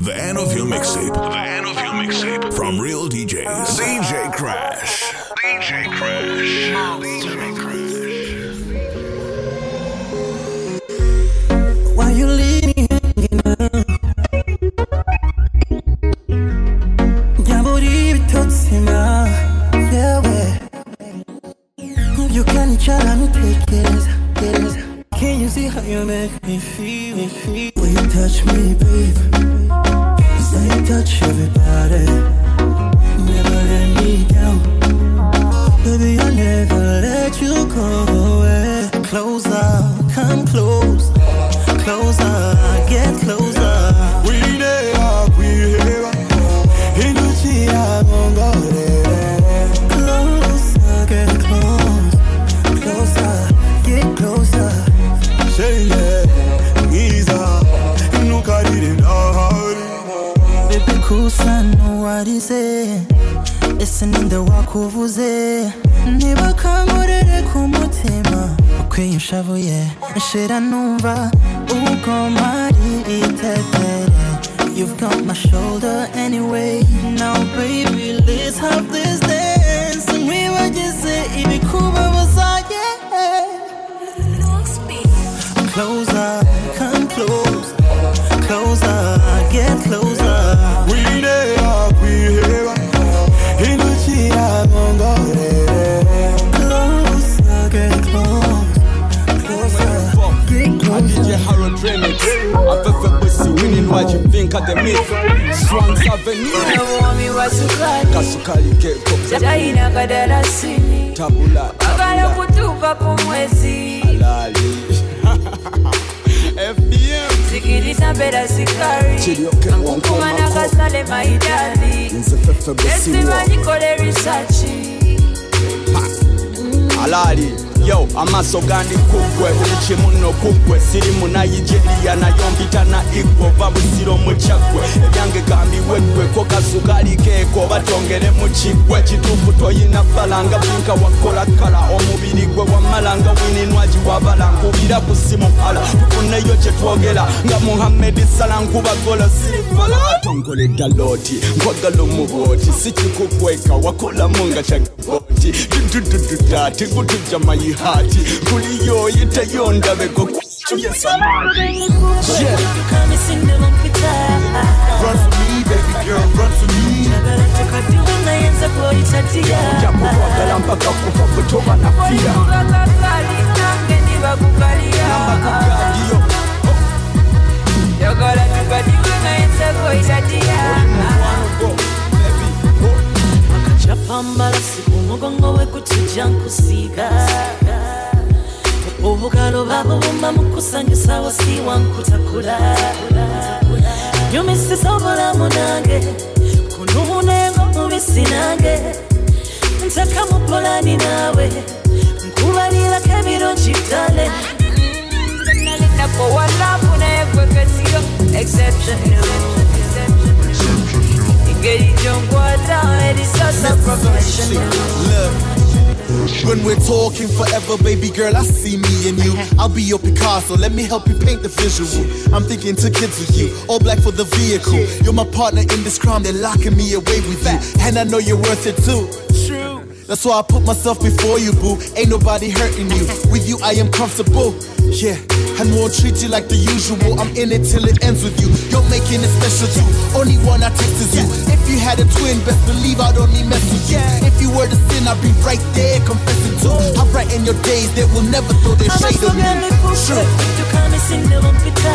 The end mixtape. The end mixtape. From Real DJs. DJ Crash. DJ Crash. sukali keeko oba tongere mu kiggwe kituufu toyina falanga bulinka wakola kala. Omubiri gwe wamalanga wininwaji wabala nkubira ku simu ala tukuneyo kyetwogera nga muhammedi sala nkuba gola sirifala tongoledda looti nkwagala omubooti. Sikikukweka wakolamu nga kyagaboti dududududati gutujja mayihati kuliyoyiteyo ndabeko Yes, I'm out. Yeah. Run. from baby girl, run for me. akacapambala siku umugongo we kutujja nkusiiga obugalo babubumba mukusanyusa wasiwa nkutakula nyumisiza obulamu nange kunuunengo mubisi nange ntaka mu polani naawe nkubalirako ebirungi ddale Nako walafu naye gwe kasiro Exceptional Engeri gyonkwata erisasa professional When we're talking forever, baby girl, I see me and you. Uh-huh. I'll be your Picasso, let me help you paint the visual. I'm thinking two kids with you, all black for the vehicle. You're my partner in this crime, they're locking me away with you. And I know you're worth it too. True. That's why I put myself before you, boo. Ain't nobody hurting you. Uh-huh. With you, I am comfortable. Yeah, and won't treat you like the usual. I'm in it till it ends with you. You're making it special too. Only one I taste is you. If you had a twin, best believe I'd only mess with you. If you were to sin, I'd be right there confessing too. I'll brighten your days, they will never throw their shade on me. lekuse Sure. tukamisinde bompita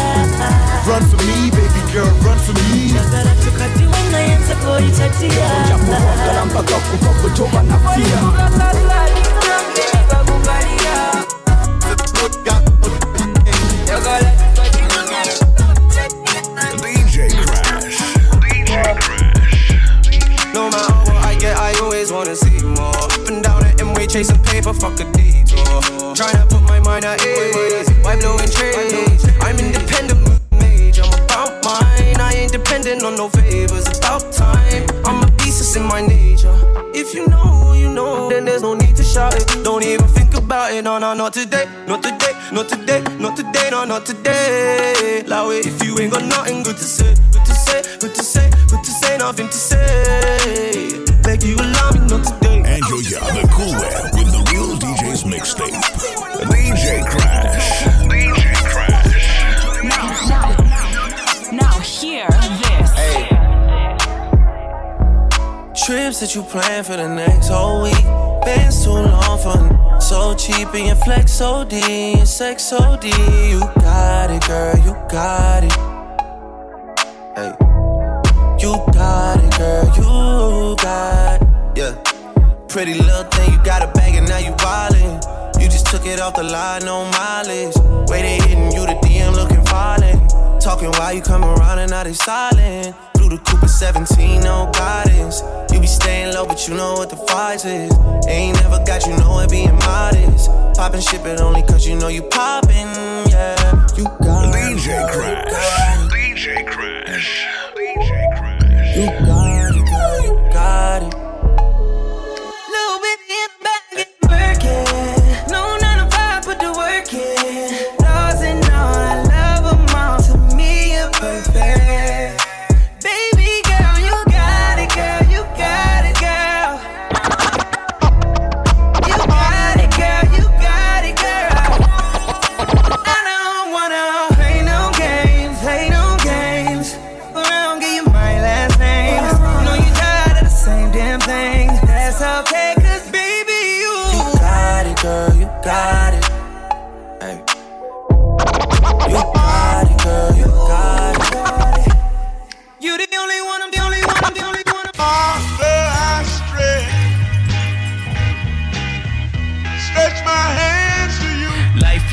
Run for me, baby girl, run for me. njagala tukadiwe nayenza koyitatiya jakukwagala mpaka kuva butoba nafira Kakakali wanna see more. Up and down the M-way, chasing paper, fuck a detour. Trying to put my mind at ease. Why blowing trees? I'm independent, mage. I'm about mine. I ain't dependent on no favors. About time. I'm a beast, it's in my nature. If you know, you know, then there's no need to shout it. Don't even think about it. No, no, not today. Not today. Not today. Not today. No, not today. Allow it. If you ain't got nothing good to say, good to say. What to say, what to say, nothing to say. Beg you allow me not today. And yo, yeah, the cool web with the real DJ's mixtape. DJ Crash. DJ Crash. Now, now, now hear this. Trips that you plan for the next whole week. Been too long for so cheap and your flex OD and sex OD. You got it, girl, you got it. Hey, you got it, girl, you got it. Yeah, pretty little thing, you got a bag and now you wildin'. You just took it off the line, no mileage. Way they hitting you, the DM looking violent. Talking while you come around and now they silent. Through the Cooper 17, no guidance. You be staying low, but you know what the fight is. Ain't never got you know it being modest. Poppin' shit, but only cause you know you poppin', yeah. You got DJ Crash. DJ Crash. DJ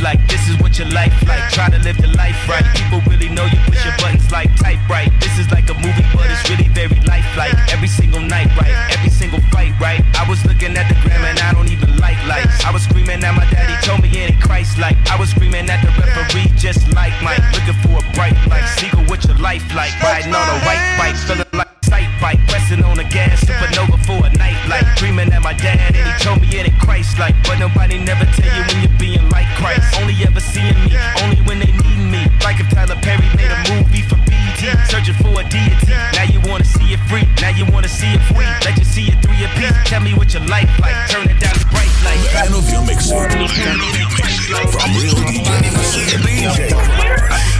like this is what your life like. Try to live the life right. People really know you push your buttons like type right. This is like a movie, but it's really very lifelike. Every single night, right? Every single fight, right? I was looking at the gram and I don't even like lights. I was screaming at my daddy, told me it ain't Christ like. I was screaming at the referee, just like Mike. Looking for a bright light. Seagull, what your life like? Riding on a white bike, like sight bike. Pressing on the gas, supernova for a night light. Dreaming at my dad and he told me it ain't Christ like. But nobody never tell you when you're being like Christ. Only ever seeing me, only when they need me. Like if Tyler Perry made a movie for BT, searching for a deity. Now you wanna see it free, now you wanna see it free. Let you see it through your piece. Tell me what your life like. Turn it down to bright light. Fan of your mixtape. Fan of your mixtape. From real DJs. DJ Crash.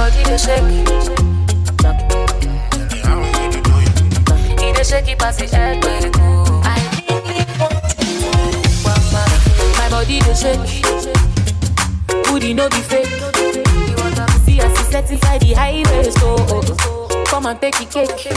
Body dey shake. Shake it where it go. I really want to. My body dey shake. Booty no be fake. See as he set inside the highway so oh. come and take the cake.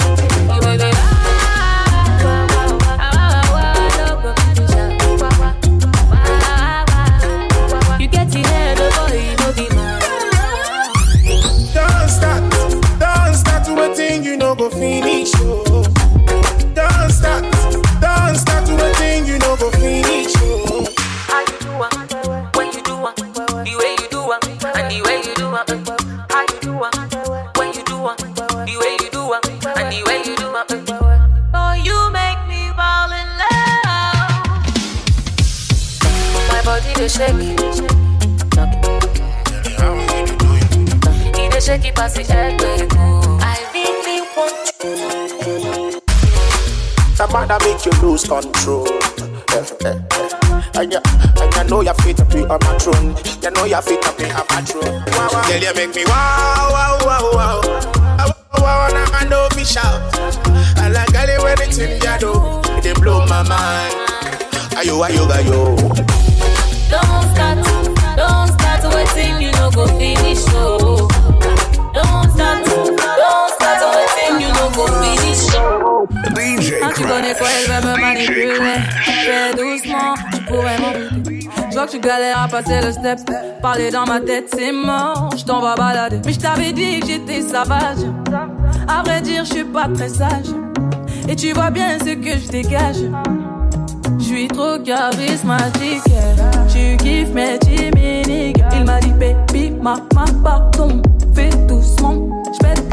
Dey shake it the head go. I really want you. That matter make you lose control. Eh, eh, eh. And you, and you know you're fit to be on my throne. You know you're fit to be on my throne. Wow, wow. Girl, you make me wow, wow, wow, wow. Wow, wow, and I know me shout. I like girl, you anything you do, they blow my mind. Ayo, ayo, ayo. Don't start, don't start waiting, you know go finish so. Connais quoi, elle va me manipuler. Fais doucement, tu pourrais m'en. Je vois que tu galères à passer le step. Parler dans ma tête, c'est mort. Je t'en vais balader. Mais je t'avais dit que j'étais sauvage. À vrai dire, je suis pas très sage. Et tu vois bien ce que je dégage. Je suis trop charismatique. Tu kiffes mes timides. Il m'a dit, baby, ma, ma, pardon. Fais doucement, je pète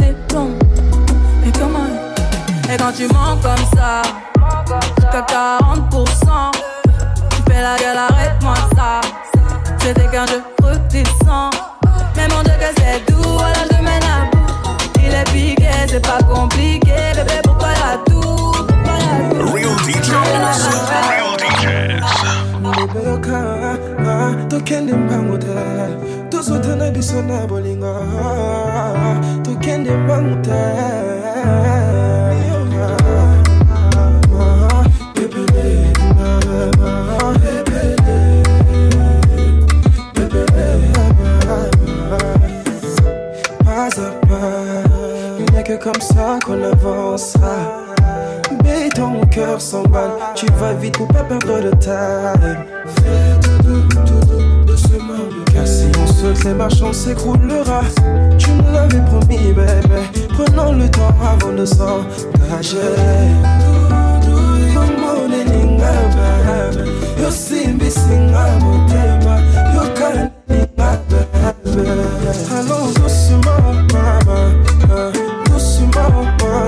et quand tu mens comme ça, jusqu'à 40%, tu fais la gueule, arrête-moi ça. C'était qu'un jeu fructissant. Mais mon Dieu, que c'est doux, alors je mène à. Il est piqué, c'est pas compliqué. Bébé, pourquoi la tout Real DJs. Real DJs. Que comme ça qu'on avancera. Béton, mon cœur s'emballe. Tu vas vite pour pas perdre de taille. Fais tout tout si on saute, les on s'écroulera. Tu me l'avais promis, bébé. Prenons le temps avant de s'engager. Bébé. Allons doucement.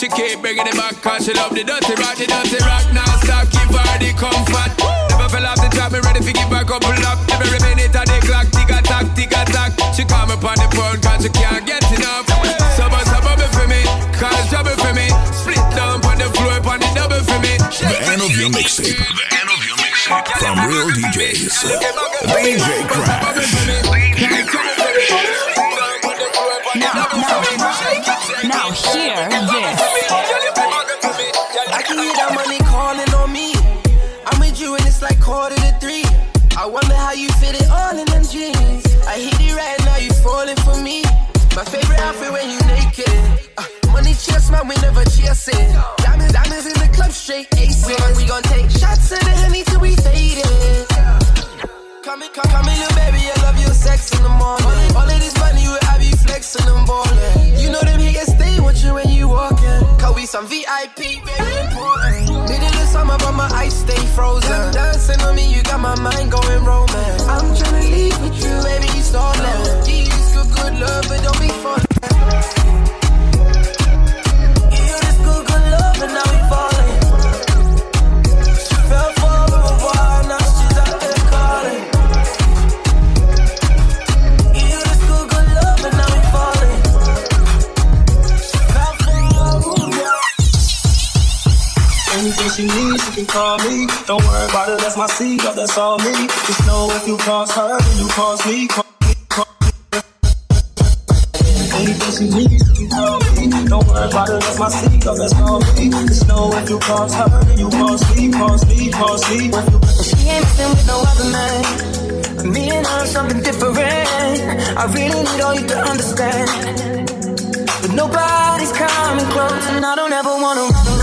She keep bringing it back cause she love the dirty rock, the dirty rock. Now stop, give her the comfort. Never fell off the top, me ready to give her a couple up. Every minute of the clock, tick a tack, tick a tack. She call me upon the phone cause she can't get enough. So bust a bubble for me, cause trouble for me. Split down on the floor, on the double for me. The end of your mixtape. The end of your mixtape. From Real DJs. DJ Crash. Hear this. My mind going romance. That's all me. Just know if you cross her, then you cross me. She. Don't worry about it, that's my seed, oh, that's all me. Just know if you cross her, you cross me, cross me, cross me. She ain't messing with no other man. Me and her something different. I really need all you to understand. But nobody's coming close, and I don't ever wanna run around.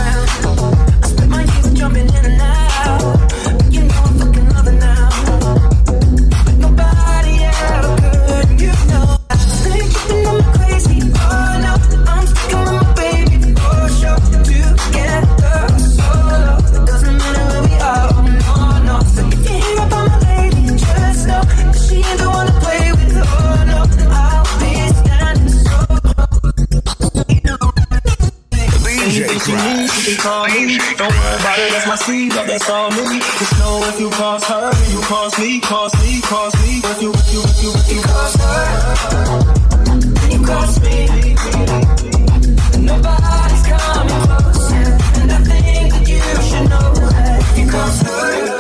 She call me. Don't worry about it, that's my seed, oh, that's all me. Just know if you cross her, you cross me, cross me, cross me. If you, if you, if you, if you cross her, you cross me. Nobody's coming close, and I think that you should know that you cross her,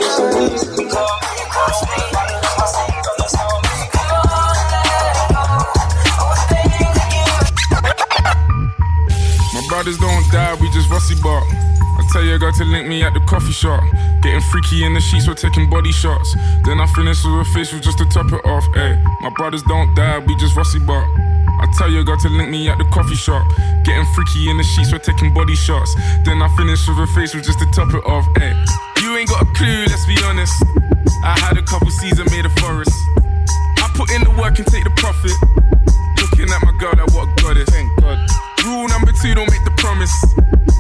brothers don't die, we just rusty bark. I tell your girl to link me at the coffee shop. Getting freaky in the sheets, we're taking body shots. Then I finish with a facial just to top it off. Ayy, my brothers don't die, we just rusty bark. I tell your girl to link me at the coffee shop. Getting freaky in the sheets, we're taking body shots. Then I finish with a facial just to top it off. Ay. You ain't got a clue, let's be honest. I had a couple seasons made a forest. I put in the work and take the profit. Looking at my girl, like what a goddess. Thank God. Rule number two, don't make the promise.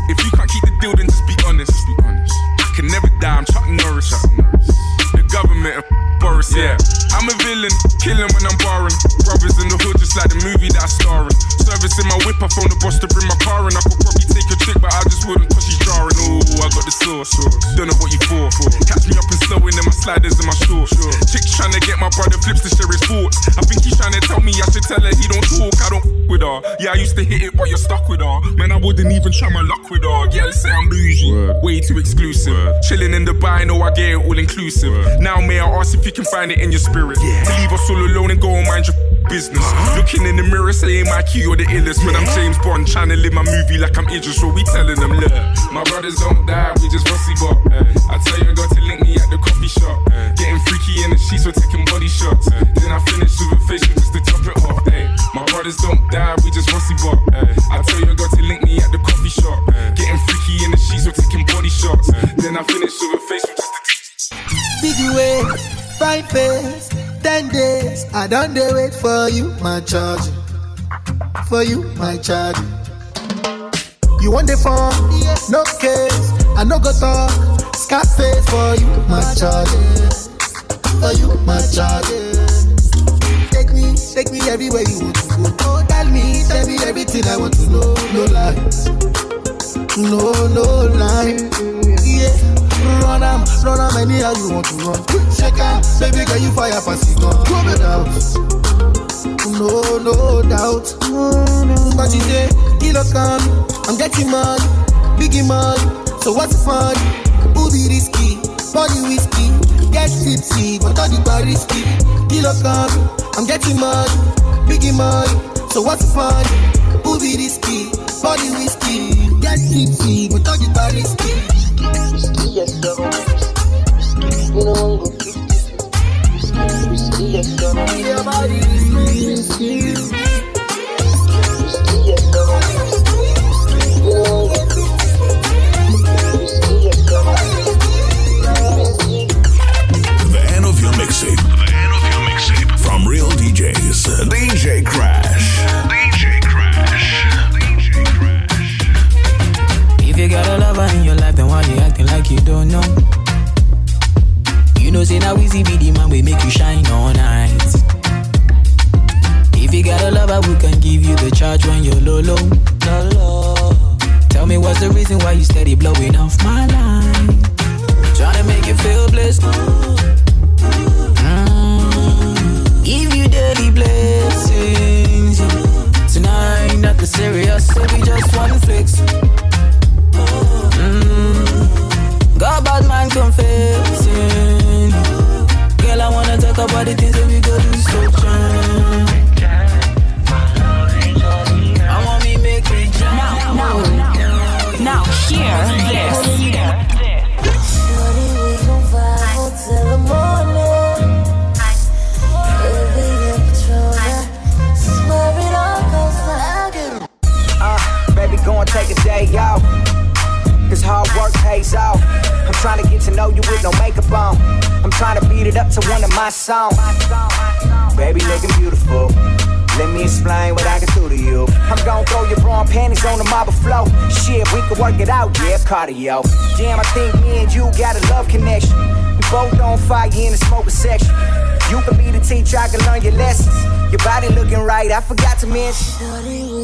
If you can't keep the deal, then just be honest. Just be honest. I can never die, I'm Chuck Norris. Chuck Norris. The government of Boris, yeah. I'm a villain, killing when I'm barring. Brothers in the hood, just like the movie that I star in. Service in my whip, I phone the boss to bring my car in. I could probably take a chick, but I just wouldn't cause she's jarring. I got the sauce. Don't know what you for. Catch me up and slowing in my sliders in my shorts. Chicks trying to get my brother flips to share his thoughts. I think he's trying to tell me I should tell her he don't talk. I don't with her. Yeah, I used to hit it, but you're stuck with her. Man, I wouldn't even try my luck with her. Yeah, let's say I'm bougie. Way too exclusive. Chilling in Dubai, know I get it all inclusive. Now, may I ask if you can find it in your spirit? To leave us all alone and go and mind your business. Looking in the mirror, saying my key, you're the illest. When I'm James Bond, trying to live my movie like I'm Idris, so we telling them, look, my brothers don't die, we just rusty bop. I tell your girl to link me at the coffee shop. Getting freaky in the sheets, we're taking body shots. Then I finish with a facial just to top it off. Ay. My brothers don't die, we just rusty bop. I tell your girl to link me at the coffee shop. Getting freaky in the sheets, we're taking body shots. Then I finish with a facial just to Biggie way, fine face, ten days. I don't wait for you, my charge. For you, my charge. You want the phone? No case. I no go talk. Scarface for you, my charge. For you, my charge. Take me, take me everywhere you want to go. Oh, tell me, tell me everything I want to know. No lies. No, no lie. Yeah. Run am, run am anyhow you want to run. Check out, baby girl, you fire pass it. Go me out. No, no doubt. But you say, kilo come, I'm getting money, biggie money. So what's fun? Who be risky? Body whiskey, get tipsy, but all the bar risky. Kilo come, I'm getting money, biggie money. So what's fun? Who be risky? Body whiskey, get tipsy, but all the bar risky. The end of your mixtape. From real DJs. DJ Crash. You got a lover in your life, then why you acting like you don't know? You know, say now easy be the man we make you shine all night. If you got a lover, we can give you the charge when you're low, low. low. Tell me what's the reason why you steady blowing off my line? Trying to make you feel blessed. Mm. Give you daily blessings. Tonight, nothing serious, so we just one flex. Got bad man confessing. Girl, I wanna talk about the things that we go do so. I want me make me jam. Now, now, now, now, hear this. Hard work pays off. I'm trying to get to know you with no makeup on. I'm trying to beat it up to one of my songs. Baby, looking beautiful. Let me explain what I can do to you. I'm gon' throw your bra and panties on the marble floor. Shit, we can work it out, yeah, cardio. Damn, I think me and you got a love connection. We both on fire in the smoker section. You can be the teacher, I can learn your lessons. Your body looking right, I forgot to mention.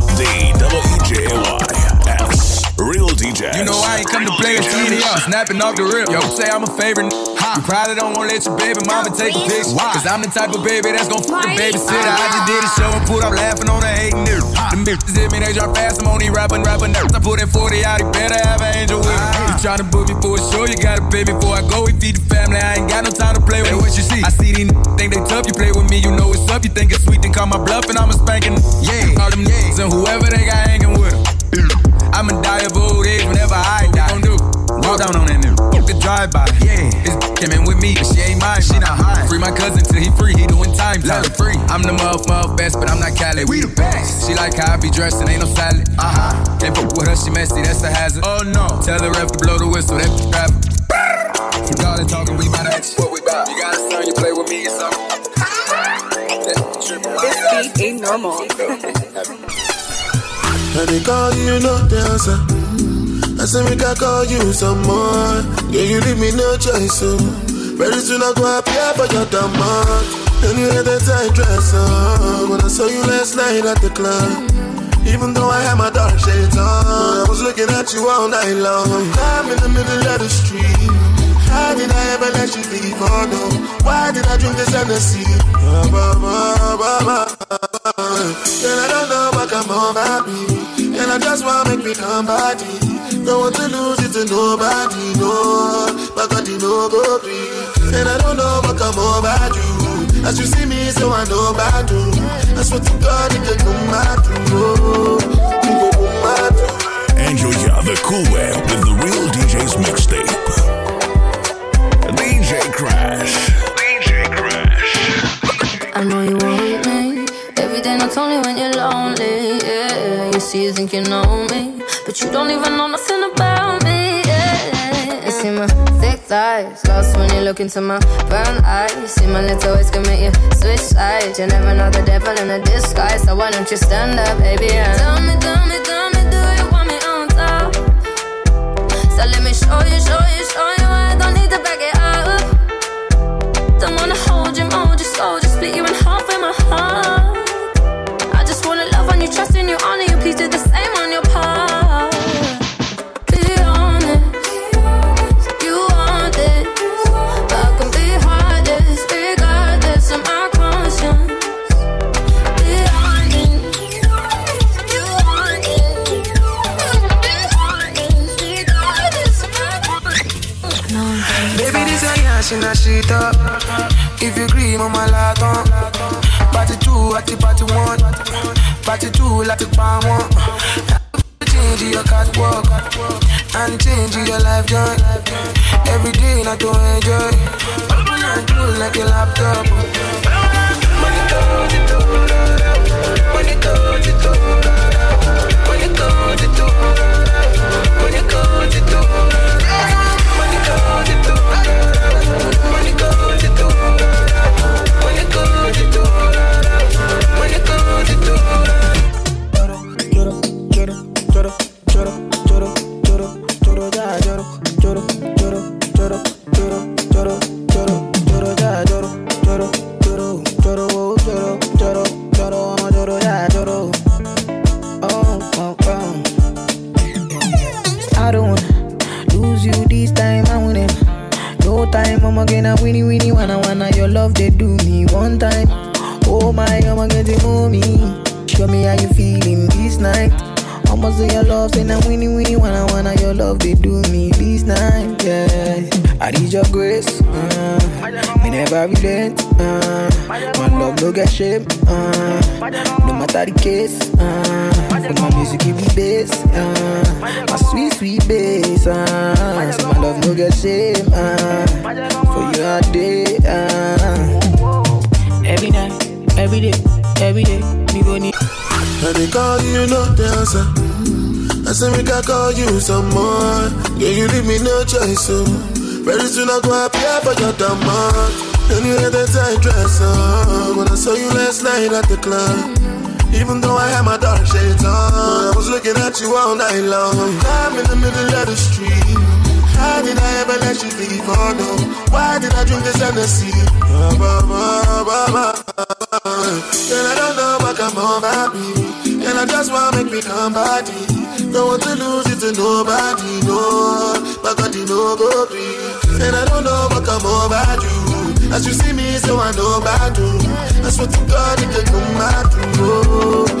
DJs. You know I ain't come to play a serious. snapping off the rip. Yo, say I'm a favorite. You probably don't wanna let your baby mama take a picture. Cause I'm the type of baby that's gon' fuck the babysitter. I just did a show and put up laughing on the hating nigga. Them bitches hit me, they drop fast. I'm on these rapping, rapping nerves. I put in 40 out, he better have an angel with him. Ah. You tryna book me for a show, you gotta pay before I go. We feed the family, I ain't got no time to play with. Hey, what you see? I see these n- think they tough. You play with me, you know what's up. You think it's sweet, then call my bluff, and I'm a spanking. Yeah, all them yays and whoever they got them. I'ma die of old age whenever I die. Gon' do? Walk down on that nigga. Fuck the drive by. Yeah, this came in with me, but she ain't mine. She not high. Free my cousin till he free. He doing time. Let him free. I'm the muff muff best, but I'm not Cali. We the best. She like how I be dressed and ain't no salad. Uh huh. Can't fuck with her, she messy. That's a hazard. Oh no. Tell the ref to blow the whistle. That trap. Y'all ain't talking, we bout action. What we bout? You got a son, you play with me or something. This beat ain't normal. And they call you, no dancer. I say we can call you some more. Yeah, you leave me no choice, so very soon I go appear for your demand. And you had that tight dress on when I saw you last night at the club. Even though I had my dark shades on, I was looking at you all night long. I'm in the middle of the street. How did I ever let you leave? Oh no, why did I drink this Hennessy? Bah. I don't know what come over me. And I just wanna make me come body. Don't want to lose it to nobody, no. But God, you know, go free. And I don't know what come over you. As you see me, so I know about you. I swear to God, it can come out you. Enjoy the cool way with the real DJ's mixtape. DJ Crash. DJ Crash. I know you want me. Every day, not only when you're lonely. Yeah, you think you know me, but you don't even know nothing about me. Yeah, you see my thick thighs, lost when you look into my brown eyes. You see my little ways can make you switch sides. You never know the devil in a disguise, so why don't you stand up, baby? And tell me, tell me, tell me, do you want me on top? So let me show you, show you, show you. I don't need to back it up. Don't wanna hold you, mold you, slow, just split you in half with my heart. You, trust in you, honor you. Please do the same on your part. Be honest, you want. I can be regardless of my conscience. Be honest, you want it. Conscience. Baby, this a a sheet up. If you agree, mama laton. Party two, the party one. Party two, like the palm one. Change your catwalk and change your life joy. Every day, not to enjoy. Open and close like a laptop. Money goes to Money goes to Money goes to Money goes to Money goes to Money shame. Uh, no matter the case. Uh, but my music give me bass. Uh, my sweet sweet bass. Uh, so my love no get shame. Uh, for you all day. Uh, every night, every day, every day, me go need. And they call you, no dancer. I say we can call you some more. Yeah, you leave me no choice, so very soon I'll go appear for your demand. And you had that tight dress on when I saw you last night at the club. Even though I had my dark shades on, I was looking at you all night long. I'm in the middle of the street. How did I ever let you leave? Oh no, why did I drink this Hennessy? Bah, bah. And I don't know what come over me. And I just wanna make me come body. Don't want to lose it to nobody, no. But God, know, go free. And I don't know what come over you. As you see me, so I know about you. I swear to God, it can come out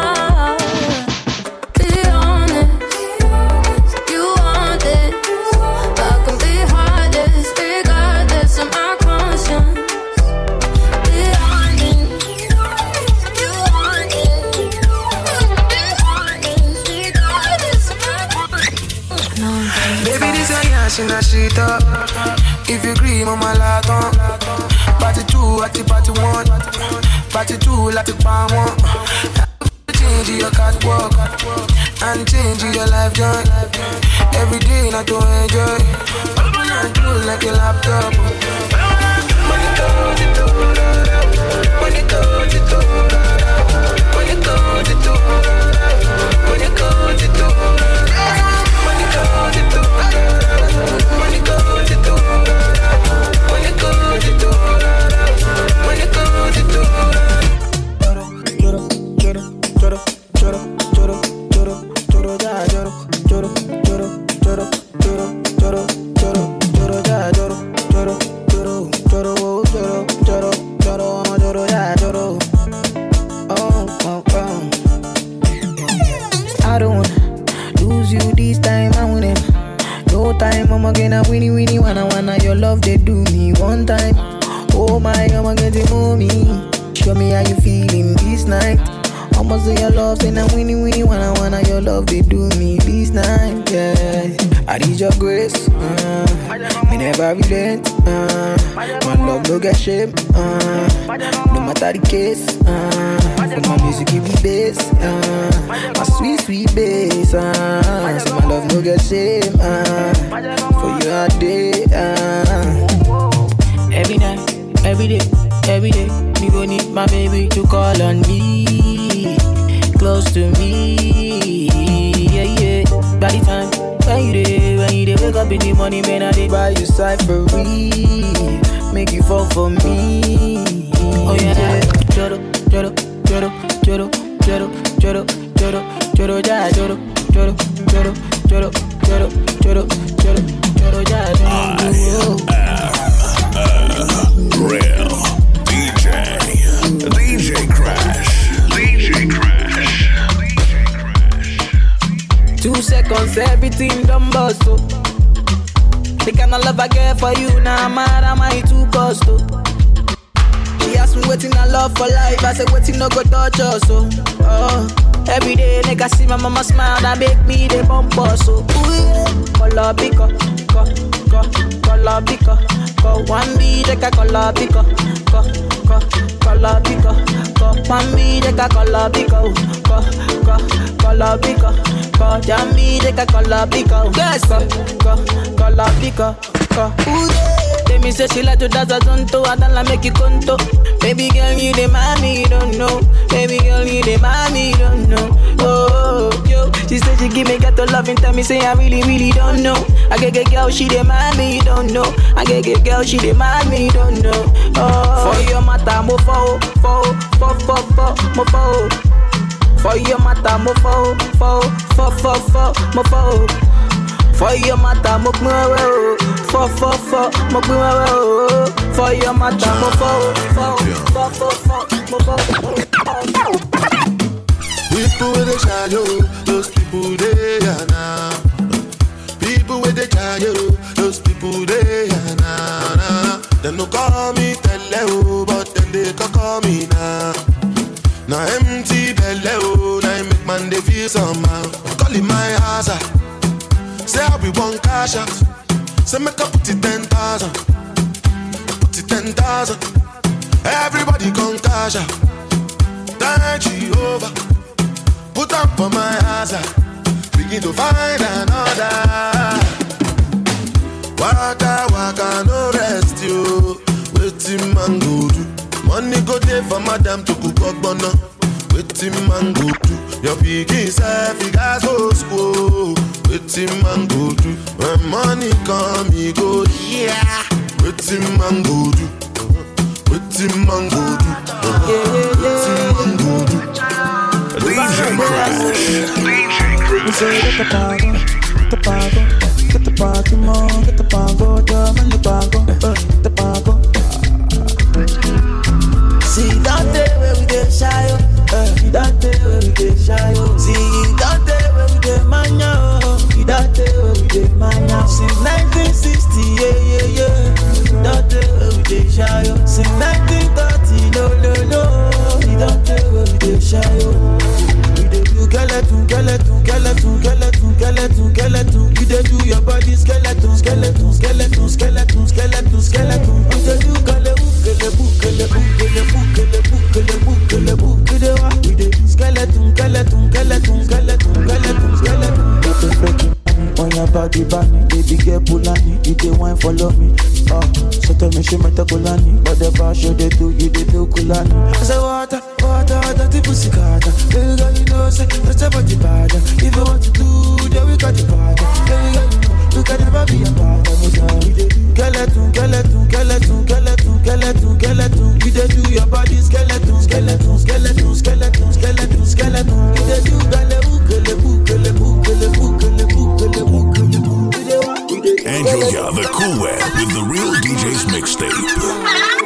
in the sheet up. If you agree, mama light on. Party two, at the party one. Party two, like the bar one. Change your catwalk and change your life joy. Every day, not to enjoy. All my hands like a laptop. Money goes to do, money goes to do, money goes to do, money goes to do, money goes to do. Thank you. Your grace. Uh, me never relent. Uh, my love no get shame. Uh, no matter the case. Uh, but my music give me bass. Uh, my sweet sweet bass. Uh, so my love no get shame. Uh, for you all day. Uh. Every night, every day, every day, me go need my baby to call on me, close to me. Yeah, yeah. By the time when you dey, dey wake up in the morning, man, I dey buy you cyphery, make you fall for me. Oh yeah, joro, joro, joro, joro, joro, joro, joro, joro, ja, joro, joro, joro, joro, joro, joro, joro, joro, ja, joro. Real DJ. DJ Crash. DJ Crash. Two seconds, everything done bust up. The kind of love I get for you now, mad am I too cost up. She asked me waiting I love for life, I said waiting no go touch us so. Oh, every day nigga see my mama smile, that make me the bump us so. Color picker, co, co, color picker, co. One B take a color picker, co, co, color picker, Mamideka kolobiko, ko, ko, kolobiko, ko, jamideka kolobiko, yes, ko, call kolobiko, ko, ude. Tell me say she like to dance a zonto, I don't like make you conto. Baby girl, you the mommy, don't know. Baby girl, you the mommy, don't know. Oh, yo, she said she give me ghetto love and tell me say I really, really don't know. I get get girl, she the you don't know. I get get girl, she the you don't know. Oh, for your matter, mo fo, fo, fo, fo, fo, mo fo. For your matter, mo fo, fo, fo, fo, fo, mo fo. For your matter, mo gbin wewe o. Fọ fọ fọ, mo gbin wewe o. For your matter, mo fọ o. Fọ fọ fọ mo fọ. People with the shadow, those people they are now. People with the shadow, those people they are now. Them no call me tele o, but them they can call me now. Now empty belly o, now make man they feel somehow. Out. Say make up put it ten thousand. Put it ten thousand. Everybody come cash out. Thank Jehovah. Put up for my house. Begin to find another. Waka waka no rest you. Waiting man go do. Money go there for madam to cook up bono. Waiting man go do. Your pikin self you guys go school. Waiting man go do. When money come he go yeah. Waiting man go do. Waiting man go do. Waiting man go do. DJ Crash. We say get the pago, get the pago, get the party more, get the pago, drum and the pago, uh, the pago. See that day where we get shy, oh, that day where we get shy, oh. See that day where we get mania, oh, that day where we get mania. Since 1960, yeah, yeah, yeah. That day we get shy, oh. Since 1930, no, no, no. That day where we get shy, oh. Dey skeleton, skeleton, skeleton, skeleton, skeleton, skeleton. You dey do your body skeleton, skeleton, skeleton, skeleton, skeleton, skeleton. You dey skeleton, skeleton, skeleton, skeleton, dey fake it. On your body, body, baby girl Pulani, you dey wine follow me. Oh, so tell me she met a Kulani, but the bar show they do, you dey do Kulani. I say water, water, dirty pussy carter. Baby girl, you know say that's about the bad. If you want to do, then we got the bad. Baby girl, you know you can never be a bad. Skeleton, skeleton, skeleton, skeleton, skeleton, skeleton. You dey do your body skeleton, skeleton, skeleton, skeleton, skeleton, skeleton. You dey do galebu, galebu, galebu, galebu, galebu, galebu, galebu. And Julia, the cool web with the real DJ's mixtape.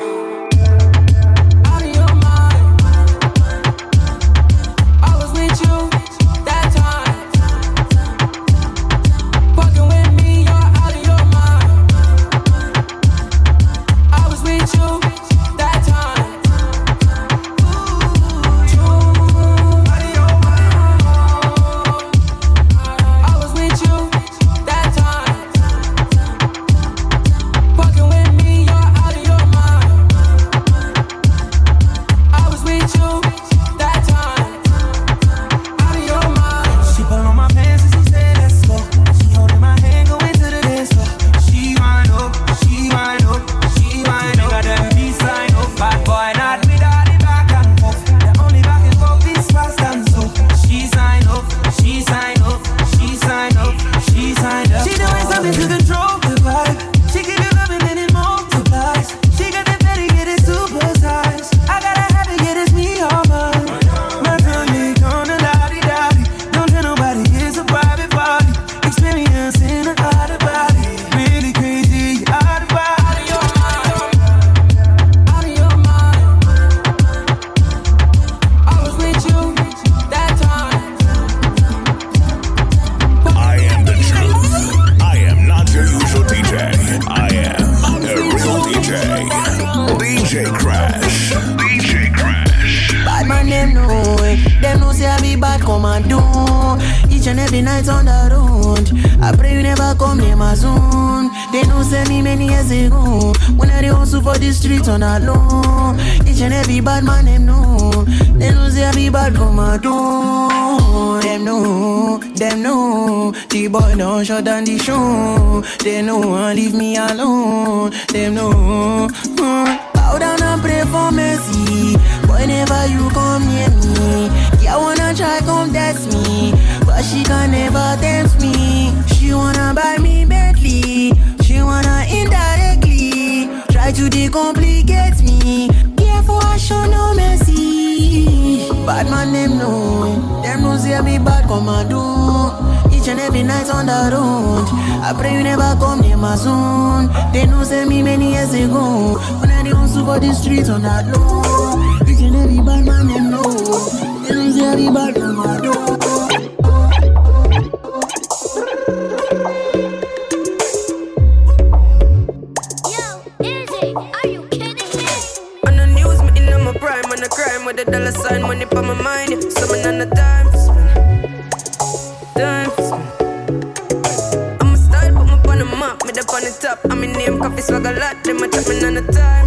To decomplicate me. Careful, I show no mercy. Bad man, them know, them know say me bad commando. Each and every night on the road, I pray you never come near my zone. They know say me many years ago, when I hustle for the streets on that low. Each and every bad man, them know, they say I be bad commando. sign money for my mind. Yeah. So on the time I'm a style, put me on the map. Me up on the top. I'm in name, coffee swag a lot. Them a trap me on the time.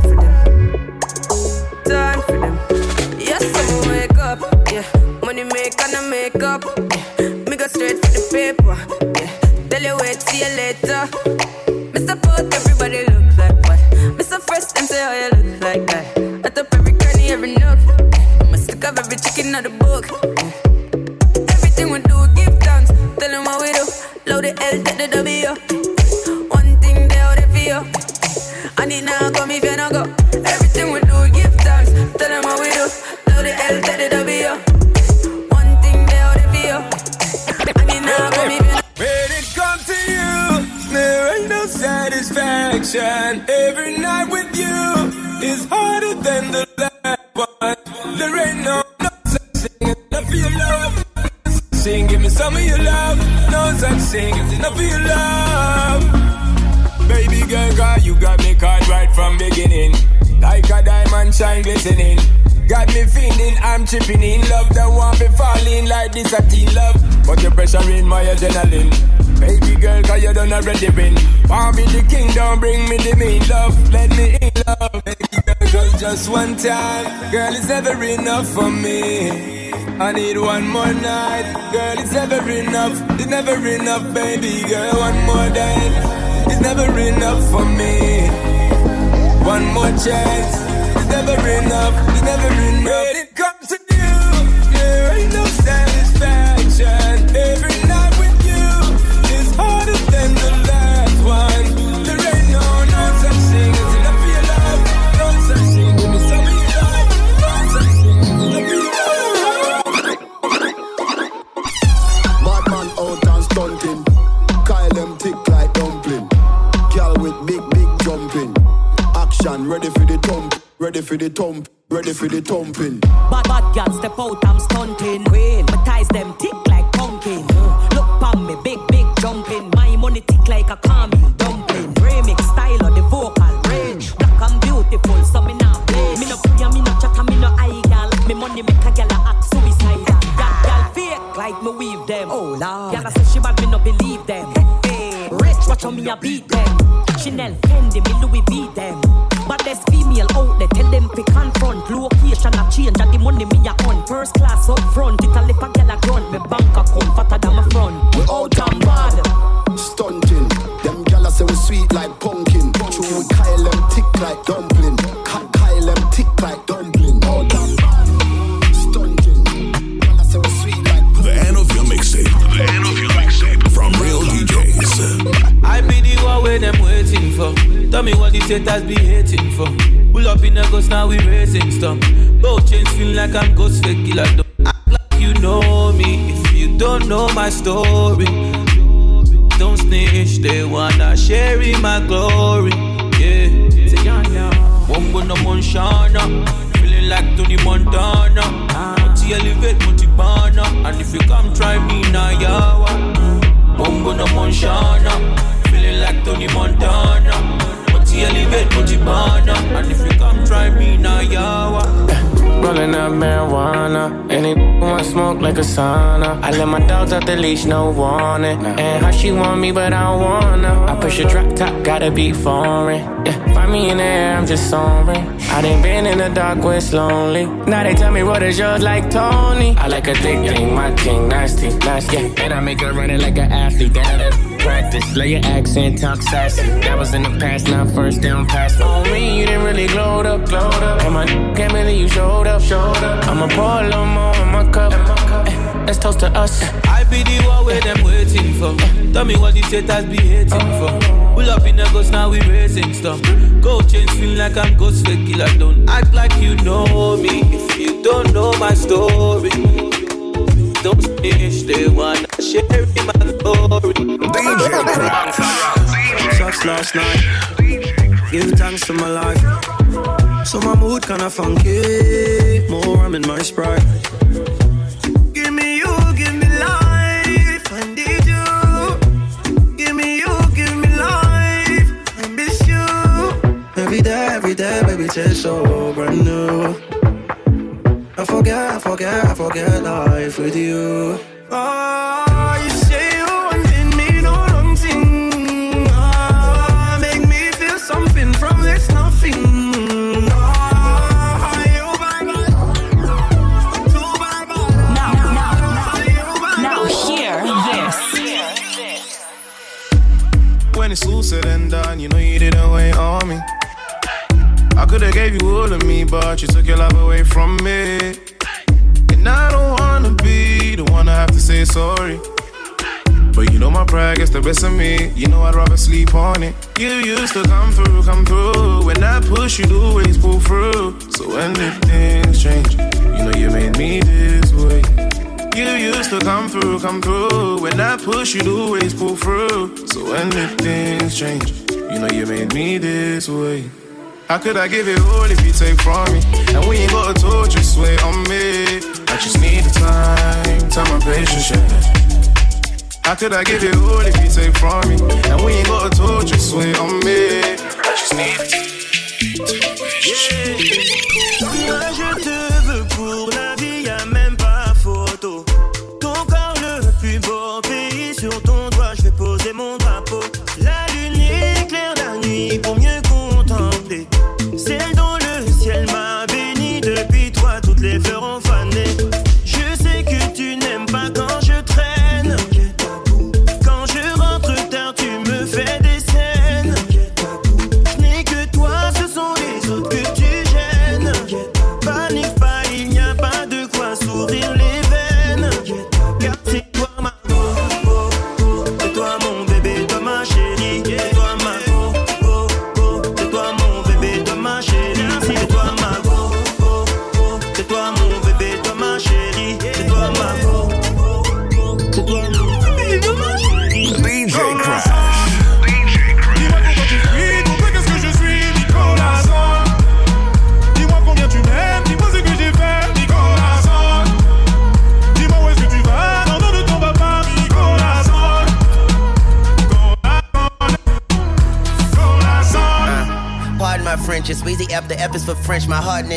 It's never enough for me. I need one more night. Girl, it's never enough. It's never enough, baby girl. One more dance. It's never enough for me. One more chance. It's never enough. It's never enough. For the thump. Ready for the thumping. Bad bad girl step out, I'm stunting. Queen, my ties them tick like pumpkin. Uh, Look pon me, big big jumping. My money tick like a caramel dumpling. Remix style of the vocal range. Black and beautiful, so me not play. Me no pray, me no chat, me no eye gal. Me money make a gal a act suicidal. That gal fake like me weave them. Oh lord, gal a say she bad, me no believe them. Hey, rich, watch how me a beat them. Chanel, Fendi, me Louis First class up front, a sauna. I let my dogs out the leash, no warning. And how she want me, but I don't wanna. I push a drop top, gotta be foreign. Yeah, find me in the air, I'm just soaring. I done been in the dark where it's lonely. Now they tell me what is yours like Tony. I like a thick thing, my king, nasty, nasty. Yeah, and I make her run it like an athlete. That that practice, lay your accent, talk sassy. That was in the past, not first down pass. On me, you didn't really glowed up, glowed up. And my can't believe you showed up, showed up. I'ma pour a little more in my cup. Let's toast to us. I be the one where them waiting for. Tell me what the haters be hating for. Pull up in the ghost, now we raising stuff. Go change, feel like I'm ghost fake killer. Don't act like you know me if you don't know my story. Don't snitch, they wanna share in my glory. Shots last night. Give thanks to my life. So my mood kinda funky. More rum in my sprite. Brand new. I forget, I forget, I forget life with you. Oh, your love away from me. And I don't wanna be the one to have to say sorry. But you know my pride gets the best of me. You know I'd rather sleep on it. You used to come through, come through. When I push, you always pull through. So when did things change? You know you made me this way. You used to come through, come through. When I push, you always pull through. So when did things change? You know you made me this way. How could I give it all if you take from me? And we ain't got a torture sway on me. I just need the time, time and patience, yeah. How could I give it all if you take from me? And we ain't got a torture sway on me. I just need Moi je te veux pour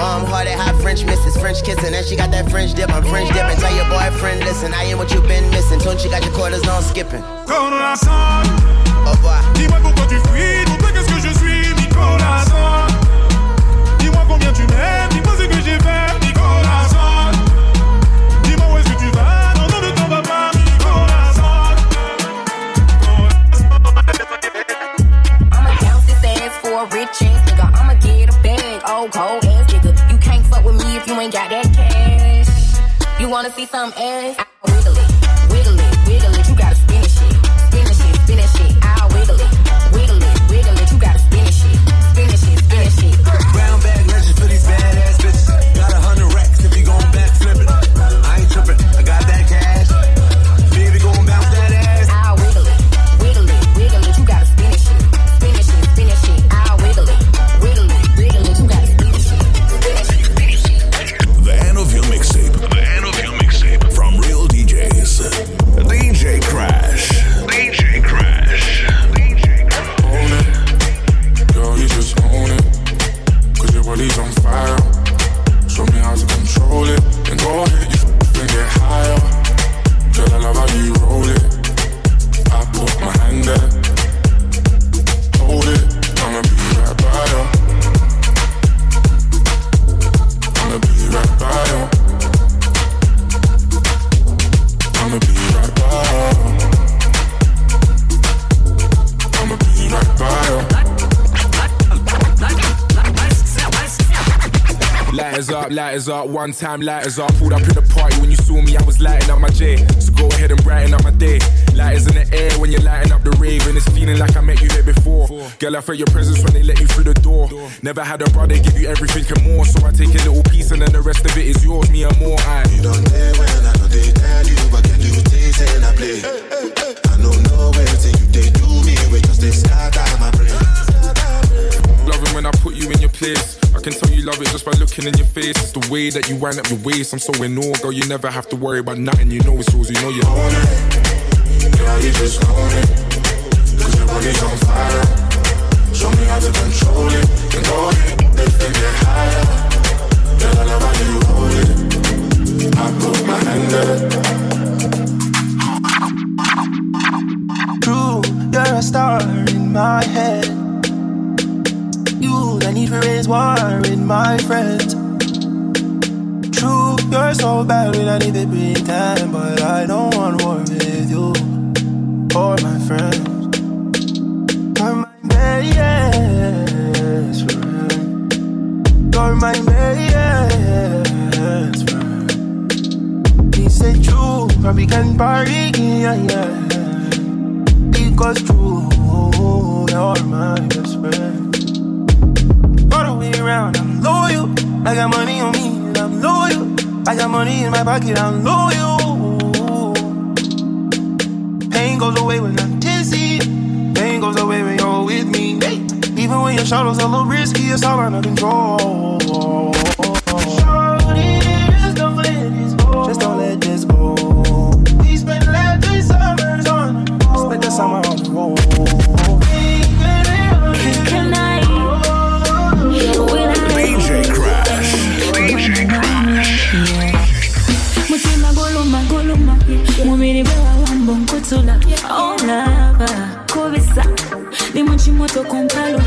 Warm hearted, hot French misses, French kissing. And she got that French dip, I'm French dipping. Tell your boyfriend, listen, I am what you've been missing. Don't you got your quarters on skipping. Au revoir. Oh, dis-moi pourquoi tu fuis, pourquoi qu'est-ce que je suis, Nicolas Dis-moi combien tu m'aimes, dis-moi ce que j'ai fait, see some ass? One time lighters up. Pulled up in the party when you saw me, I was lighting up my J. So go ahead and brighten up my day. Lighters in the air when you're lighting up the rave, and it's feeling like I met you here before. Girl, I felt your presence when they let you through the door. Never had a brother give you everything and more, so I take a little piece and then the rest of it is yours, me and more. I You don't dare when I know they tell you, but can do things and I play. I don't know where till you they do me, we just they my brain. Loving when I put you in your place. I can tell you love it just by looking in your face. It's the way that you wind up your waist. I'm so in awe, girl. You never have to worry about nothing. You know it's yours. You know you own it. Girl, you just own it. Cause your body's on fire. Show me how to control it. And hold it. Lift and get higher. Girl, I love how you hold it. I put my hand up. True, you're a star in my head need to raise war with my friends. True, you're so bad when I need to pretend, but I don't want war with you or my friends. You're my best friend. You're my best friend. He said true, but we can party, yeah, yeah. Because true, you're my best friend. I'm loyal. I got money on me, and I'm loyal. I got money in my pocket, I'm loyal. Pain goes away when I'm dizzy. Pain goes away when you're with me. Hey. Even when your shadows a little risky, it's all under control. muviri wewawambonkotola olava kovesa nemuchimoto kompalo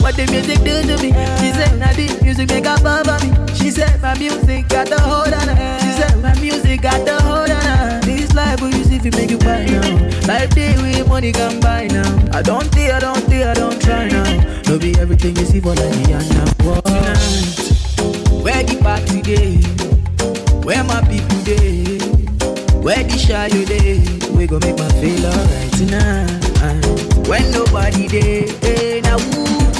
what the music do to me. She said, now the music make her fall for me. She said, my music got the hold on her. She said, my music got the hold on her. This life will use if you make you buy now. Life day with money can buy now. I don't think, I don't think, I don't try now. No be everything you see for like me and now. Where the party day? Where my people day? Where the shy you day? We gon' make my feel alright tonight. When nobody day, eh, now who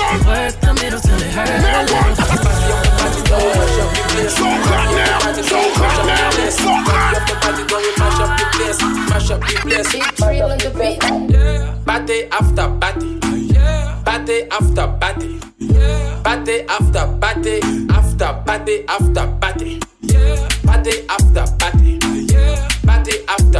Middleton. Work the middle till it hurts. Now? So hot now, so hot now, so hot. Mash up the place, big trail on the beat. Yeah. After party, yeah. Batty after party, yeah. Batty after party after party after party, yeah. Batty after party, yeah. Batty after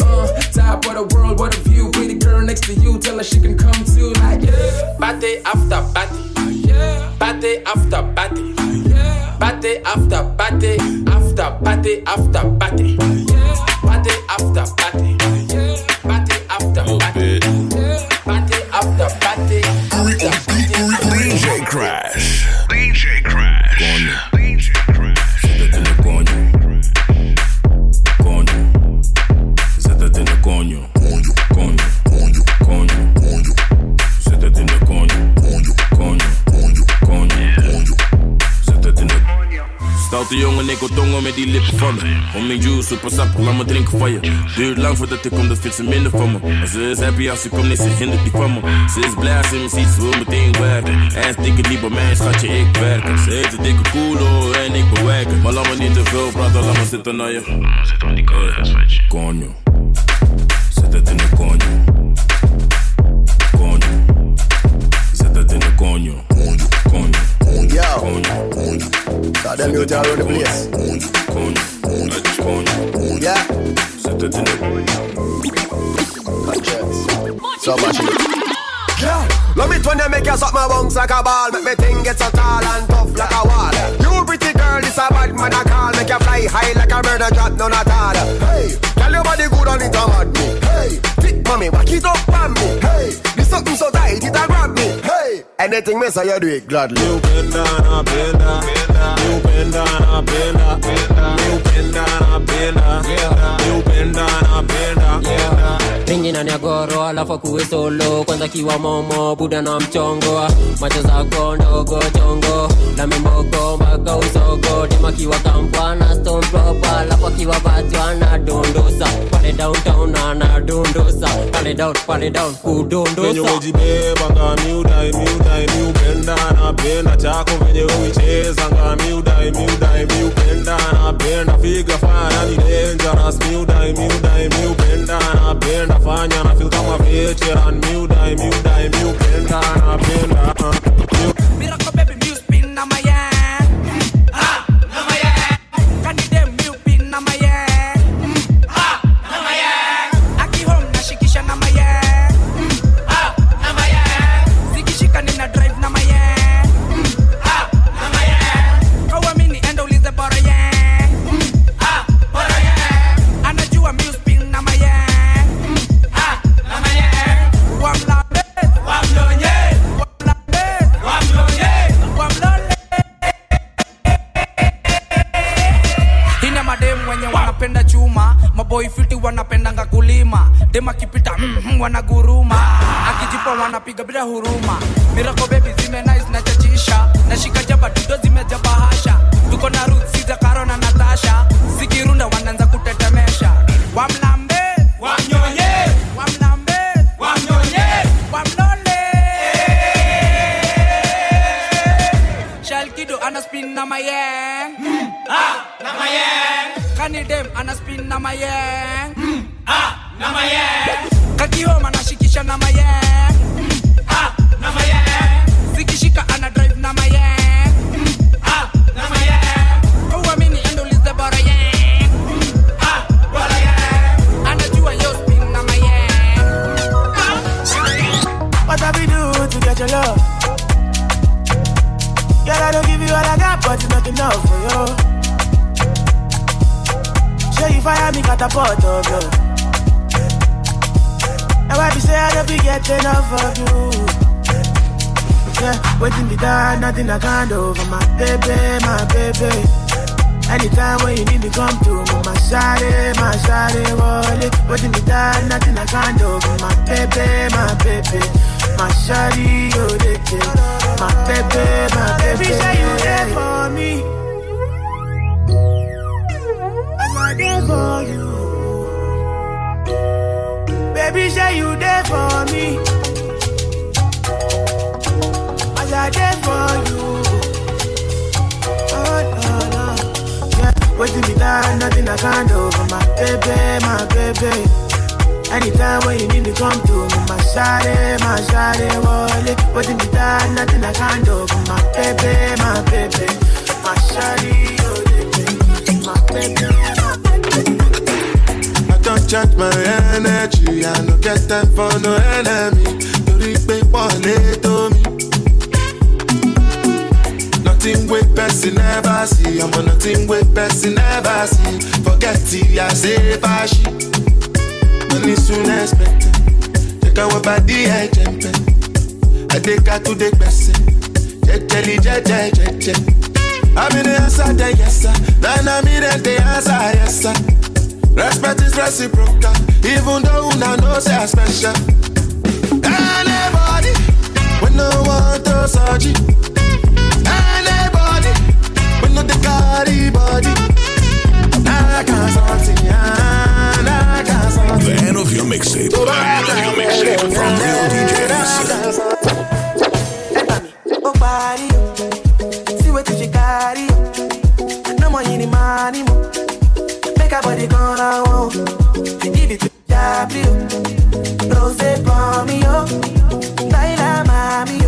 Uh, top of the world, what a view. Pretty girl next to you, tell her she can come too. Like, yeah. Bate after bate. Uh, yeah. Bate after bate. Uh, yeah. Bate after bate. After bate after bate. Uh, yeah. Bate after bate. Uh, yeah. Bate after bate. Uh, yeah. Bate after bate. After bate. DJ Crash. Stoute jongen, ik wil tongen met die lippen van me. Om mijn juice, super sap, laat me drinken van je. Duurt lang voordat ik kom, dat vindt ze minder van me. Maar ze is happy als ze komt, nee, ze hindert die van me. Ze is blij als ze me ziet, ze wil meteen werken. En dikke niet bij mij, schatje, ik werk. Ze heeft een dikke koelo en ik bewerken. Maar laat me niet te veel praten, laat me zitten naar je. Zit aan die koude huiswetje. Conjo. Zet het in de conjo. Conjo. Zet het in de conjo. Conjo. Conjo. Yo. Conjo. Got them youth all over the place. Yeah. So much. Yeah. Love it when you make you suck my bones like a ball Make me think get so tall and tough like a wall You pretty girl, this a bad man I call Make you fly high like a bird and drop none at all Hey, tell your body good on it a mad me Hey, tick mommy, back it up on me Hey, this something so tight it a grab me Hey, anything me say you do it gladly. You bend down, I bend down You bend down, I bend down You bend down, I bend down You bend down, I bend down ringi na nyagoro alafu kuwe solo. Kwanza kiwa momo buda na mchongo. Macho zako ndogo chongo. Na mimboko mpaka usogo. Dima kiwa kampana stone proper. Alafu kiwa vatwa na pale downtown anadondosa pale down pale down kudondosa. Umejibeba ngami udai miudai miupenda napenda chako venye uicheza ngami udai miudai miupenda napenda figa fire ni dangerous miudai miudai miupenda napenda fanya na feel kama veteran miudai miudai miupenda napenda uh, miu- Miracle baby, you spin na my maboi fiti wanapendanga kulima. Dem akipita mm, mm, wanaguruma. Akijipa wanapiga bila huruma. Mirako bebi zime nice na chachisha nashika jaba tudo zimejabahasha tuko na ruth siza karo na natasha. Zikirunda wanaanza kutetemesha. Wamlambe wanyonye wamlambe wamnyonye. wamlole. Shalkido ana na mayeng ah na mayeng kani dem ana spin na mayeng ah na mayeng kakioma nashikisha na mayeng nothing I can't do for my baby, my baby. Anytime when you need me, come through. My shawty, my shawty, wallet. Waiting be done, nothing I can't do for my baby, my baby. My shawty, you oh, the kid. My baby, my baby. Baby, say you there for me. I'm there for you. Baby, say you there for me. I'm there for you. Oh, no, no. Yeah, waiting me down, nothing I can't do for my baby, my baby. Anytime when you need me, come to me, my shawty, my shawty, wallet. Waiting me down, nothing I can't do for my baby, my baby. My shawty, oh, baby, my baby. Oh, I don't charge my energy. I no get time for no enemy. Torí pé wọlé tó Nothing wey person never see. I'm on nothing wey person never see. Forget it, I say fashi. Money soon expected. Check out what body I jump I take her to the person. Jejeli, jeje, jeje. I'm in the answer, yes sir. Then I'm in the answer, yes sir. Respect is reciprocal, even though una know say I special. Anybody, when no one to surgery. Anybody, when the body. I can't something, I can't something. The end of your mixtape. The end of your mixtape from Real DJs. Oh, body, oh. see what you carry. oh. No more any money, make a body go now. Oh. Give it to W. Rose for me, oh. Laila, mommy,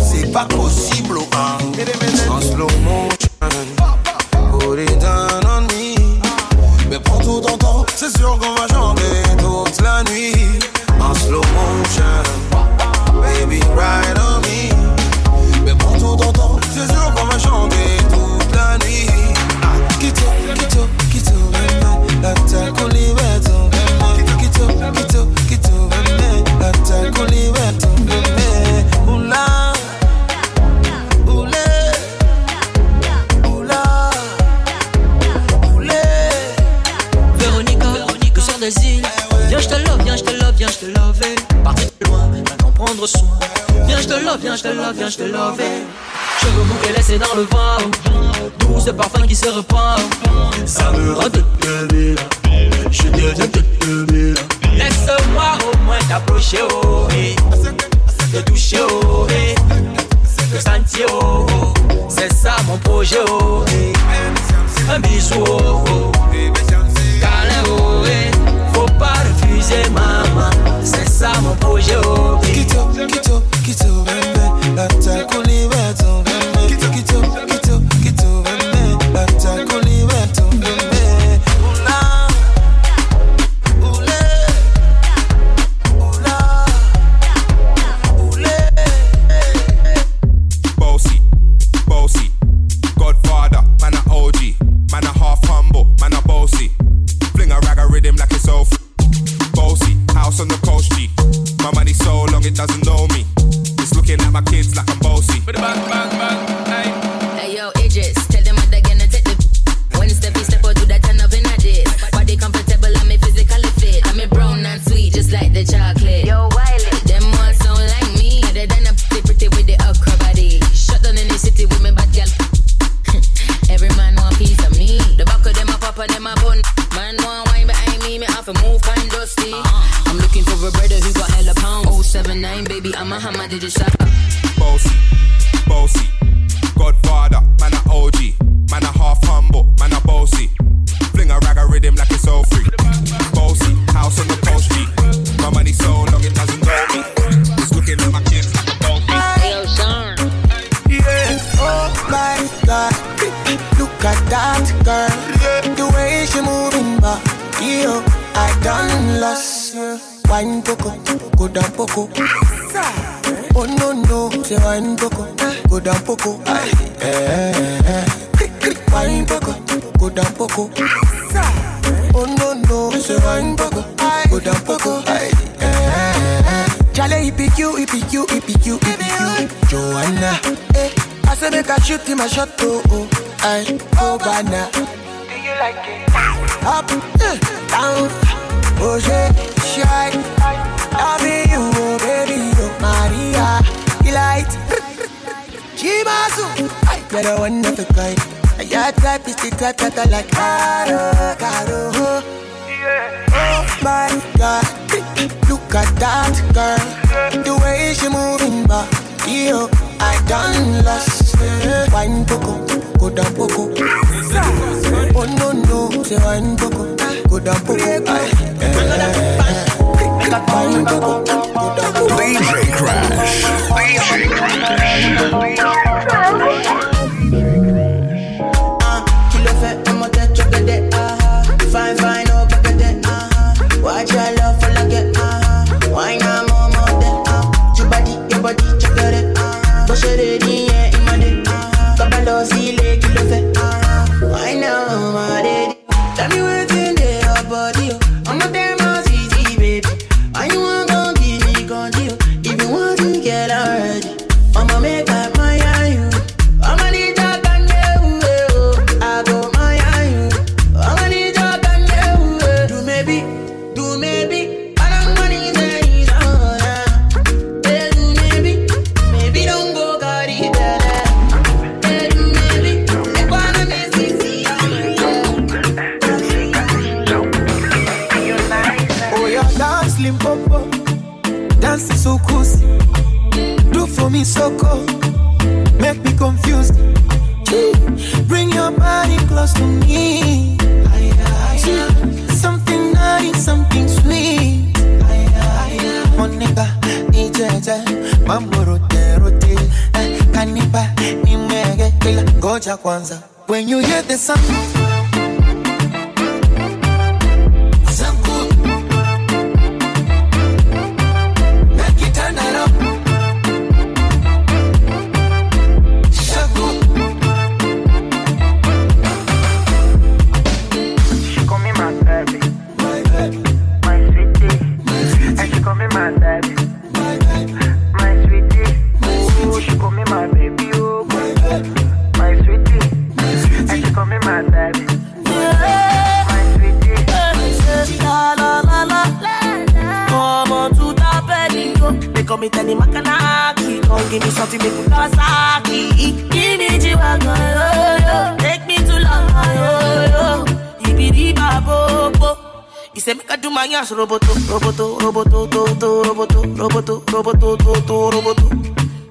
c'est pas possible. Oh. say wine coco, good up coco. Wine good up DJ Crash. He said, make I do my ass, roboto, roboto, roboto, to, to, roboto, roboto, roboto, to, to, roboto.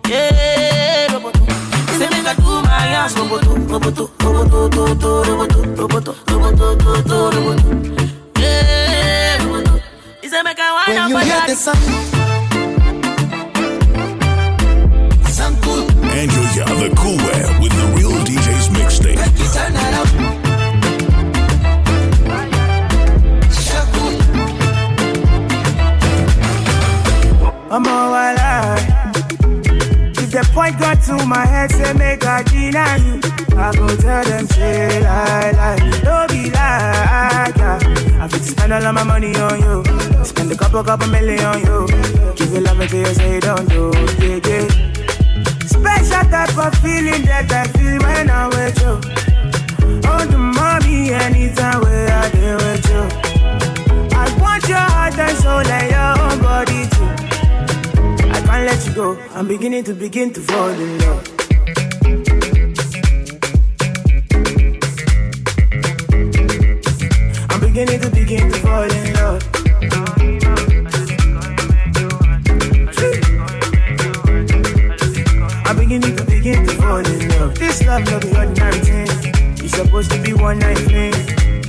Yeah, roboto. He said, make I do my ass, roboto, roboto, roboto, to, to, roboto, roboto, roboto, to, to, roboto. Yeah, roboto. He said, make I wind when up you my hear body. the sound sound And you are the cool wear with the real DJ's I'm all alive. If the point got to my head, say make I deny you. I go tell them, say lie, lie. Don't be like, yeah. I fit spend all of my money on you. Spend a couple, couple million on you. Give you love until you say don't do, yeah, yeah. Special type of feeling that I feel when I'm with you. On the mommy, anytime where I deal with you. I want your heart and soul and your own body too. Can't let you go. I'm beginning to begin to fall in love. I'm beginning to begin to fall in love. I'm beginning to begin to fall in love. This love no be ordinary thing. It's supposed to be one night thing.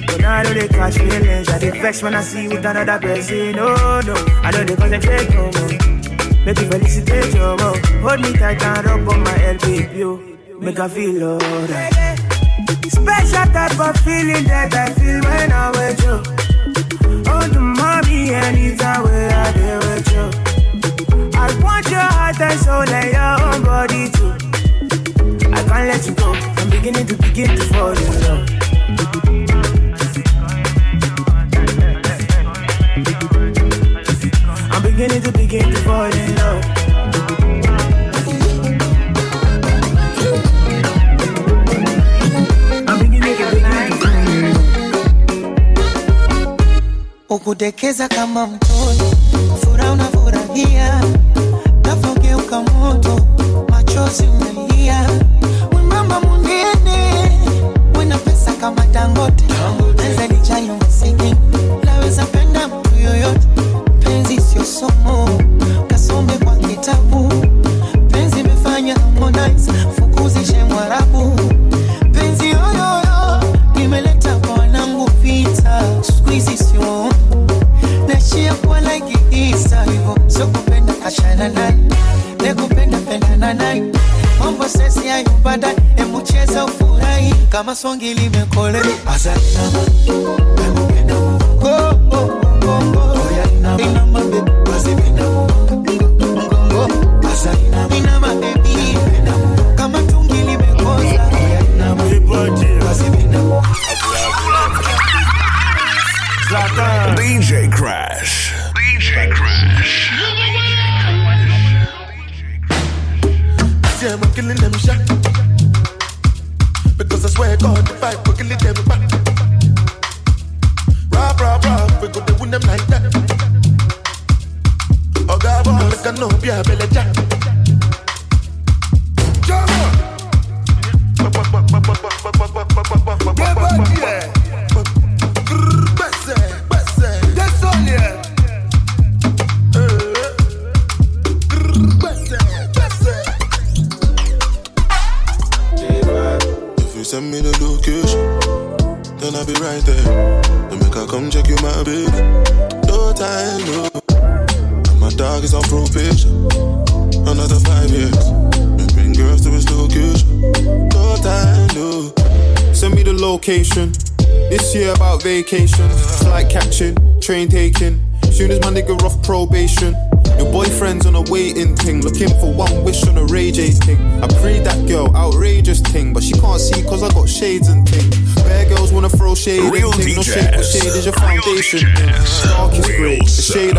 But now I know they catch feelings. I get vexed when I see with another person. Oh no, I know they concentrate no more. Make you felicitate your mom. Hold me tight and rub on my head, baby. yo. Make I feel alright. Special type of feeling that I feel when I'm with you. Oh, the mommy, anytime where I deal with you. I want your heart and soul and your own body too. I can't let you go. I'm beginning to begin to fall in love. In love. To begin to fall in love. ukudekeza kama mtoto, furaha unafurahia, nafogeuka moto, machozi umelia, hayo baadaye, hebu cheza ufurahi kama songi limekole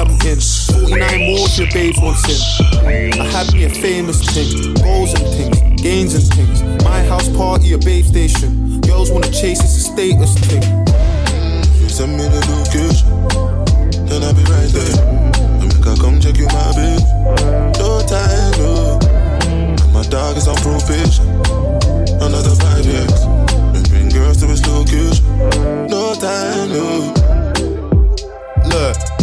I'm 49 more your babes wants in. I had me a famous thing, goals and things, gains and things. My house party, a babe station. Girls wanna chase, it's a status thing. You send me the location, then I'll be right there. I make her come check you, my babe. No time, no. And my dog is on probation. Another five years. And bring girls to his location. No time, no. Look,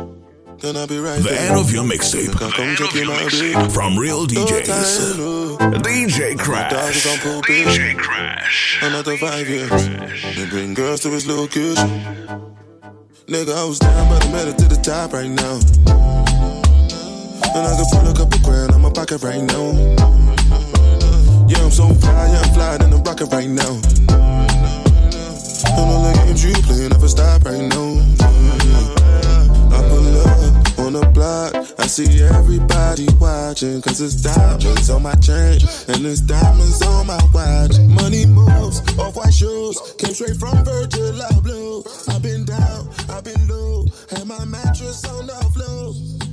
right The there. end of your mixtape. Make come check you, my babe. From Real DJs. time, no. DJ My dog is on Crash. probation. Another five years. They bring girls to his location. Nigga, I was down, but I made it to the top right now. And I can pull a couple grand on my pocket right now. Yeah, I'm so fly, yeah, I'm flying in the rocket right now. And all the games you play never stop right now. On the block, I see everybody watching. Cause it's diamonds on my chain, and it's diamonds on my watch. Money moves, off white shoes, came straight from Virgil Abloh. I've been down, I've been low, had my mattress on the floor.